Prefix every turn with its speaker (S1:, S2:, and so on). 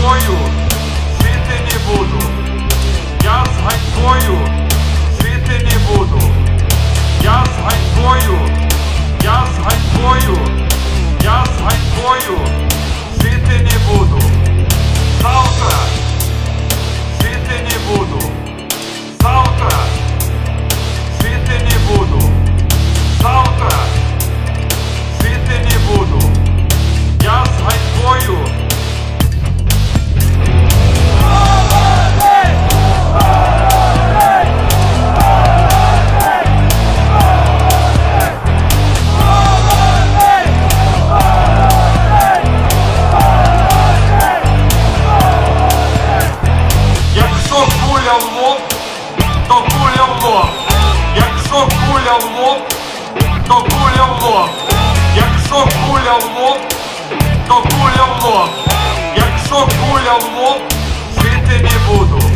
S1: sonho. Якщо куля в лоб, то куля в лоб. Якщо куля в лоб, то куля в лоб. Якщо куля в лоб, жити не буду.